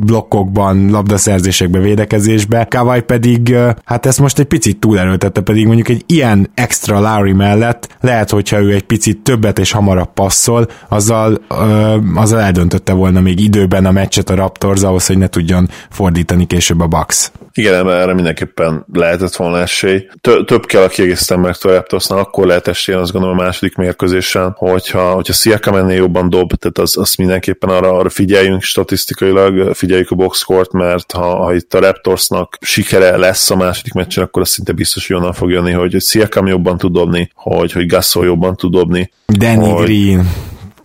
blokkokban, labdaszerzésekbe, védekezésbe. Kawai pedig, hát ezt most egy picit túlerőltette, pedig mondjuk egy ilyen extra Larry mellett lehet, hogyha ő egy picit többet és hamarabb passzol, azzal, azzal eldöntötte volna még időben a meccset a Raptor Raptors ahhoz, hogy ne tudjon fordítani később a Bucks. Igen, erre mindenképpen lehetett volna esély. Több kell a kiegészítem meg a Raptorsnál, akkor lehet esély, azt gondolom a második mérkőzésen, hogyha, hogyha Siakam ennél jobban dob, tehát az, az mindenképpen arra, arra figyeljünk statisztikailag, figyeljük a boxcourt, mert ha, ha itt a Raptorsnak sikere lesz a második meccsen, akkor az szinte biztos, hogy onnan fog jönni, hogy, hogy Siakam jobban tud dobni, hogy, hogy Gasol jobban tud dobni. Danny hogy, Green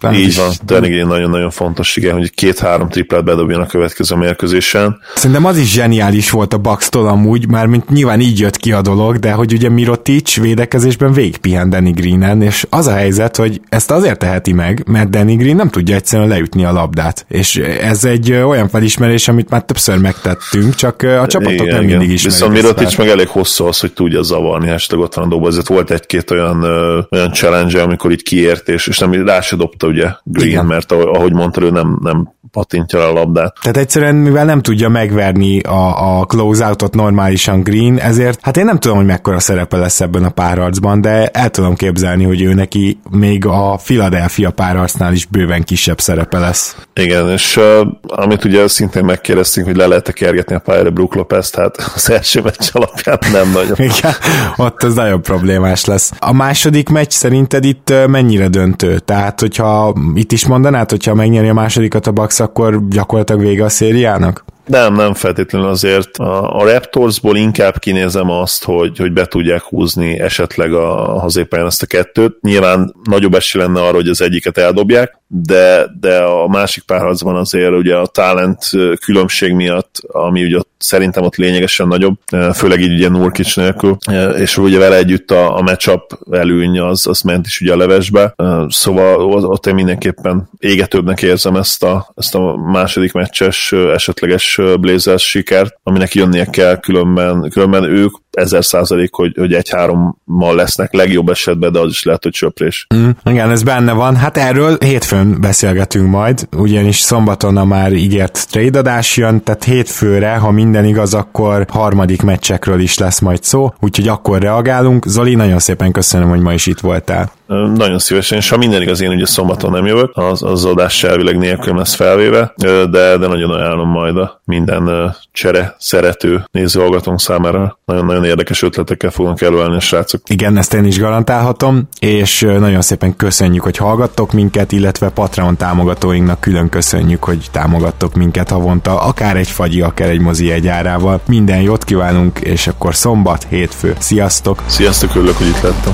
nem Így van, Danny nagyon-nagyon fontos, igen, hogy két-három triplát bedobjon a következő mérkőzésen. Szerintem az is zseniális volt a Bucks-tól amúgy, már mint nyilván így jött ki a dolog, de hogy ugye Mirotic védekezésben végigpihen Danny Greenen, és az a helyzet, hogy ezt azért teheti meg, mert Danny Green nem tudja egyszerűen leütni a labdát. És ez egy olyan felismerés, amit már többször megtettünk, csak a csapatok igen, nem igen. mindig ismerik. Viszont Mirotic meg elég hosszú az, hogy tudja zavarni, hashtag ott van a dobo. Ezért volt egy-két olyan, olyan challenge, amikor így kiért, és, és nem rá se dobta ugye Green, Igen. mert ahogy mondta, ő nem, nem patintja a labdát. Tehát egyszerűen, mivel nem tudja megverni a, a close-outot normálisan Green, ezért hát én nem tudom, hogy mekkora szerepe lesz ebben a párharcban, de el tudom képzelni, hogy ő neki még a Philadelphia párharcnál is bőven kisebb szerepe lesz. Igen, és uh, amit ugye szintén megkérdeztünk, hogy le lehet-e kergetni a pályára Brook lopez hát az első meccs alapján nem nagyon. Igen, ott ez nagyon problémás lesz. A második meccs szerinted itt mennyire döntő? Tehát, hogyha itt is mondanád, hogyha megnyeri a másodikat a Bucks, akkor gyakorlatilag vége a szériának? Nem, nem feltétlenül azért. A, a Raptorsból inkább kinézem azt, hogy, hogy be tudják húzni esetleg a, a hazépályán ezt a kettőt. Nyilván nagyobb esély lenne arra, hogy az egyiket eldobják, de, de a másik párharcban azért ugye a talent különbség miatt, ami ugye szerintem ott lényegesen nagyobb, főleg így ugye Nurkic nélkül, és ugye vele együtt a, a matchup előny az, az ment is ugye a levesbe, szóval ott én mindenképpen égetőbbnek érzem ezt a, ezt a második meccses esetleges Blazers sikert, aminek jönnie kell, különben, különben ők ezer százalék, hogy, hogy egy-hárommal lesznek legjobb esetben, de az is lehet, hogy csöprés. Mm, igen, ez benne van. Hát erről hétfőn beszélgetünk majd, ugyanis szombaton a már ígért trade adás jön, tehát hétfőre, ha minden igaz, akkor harmadik meccsekről is lesz majd szó, úgyhogy akkor reagálunk. Zoli, nagyon szépen köszönöm, hogy ma is itt voltál. Nagyon szívesen, és ha minden igaz, én ugye szombaton nem jövök, az, az adás elvileg nélkül lesz felvéve, de, de nagyon ajánlom majd a minden csere szerető nézőhallgatónk számára. Nagyon-nagyon érdekes ötletekkel fogunk előállni a srácok. Igen, ezt én is garantálhatom, és nagyon szépen köszönjük, hogy hallgattok minket, illetve Patreon támogatóinknak külön köszönjük, hogy támogattok minket havonta, akár egy fagyi, akár egy mozi egy árával. Minden jót kívánunk, és akkor szombat, hétfő. Sziasztok! Sziasztok, örülök, hogy itt lettem.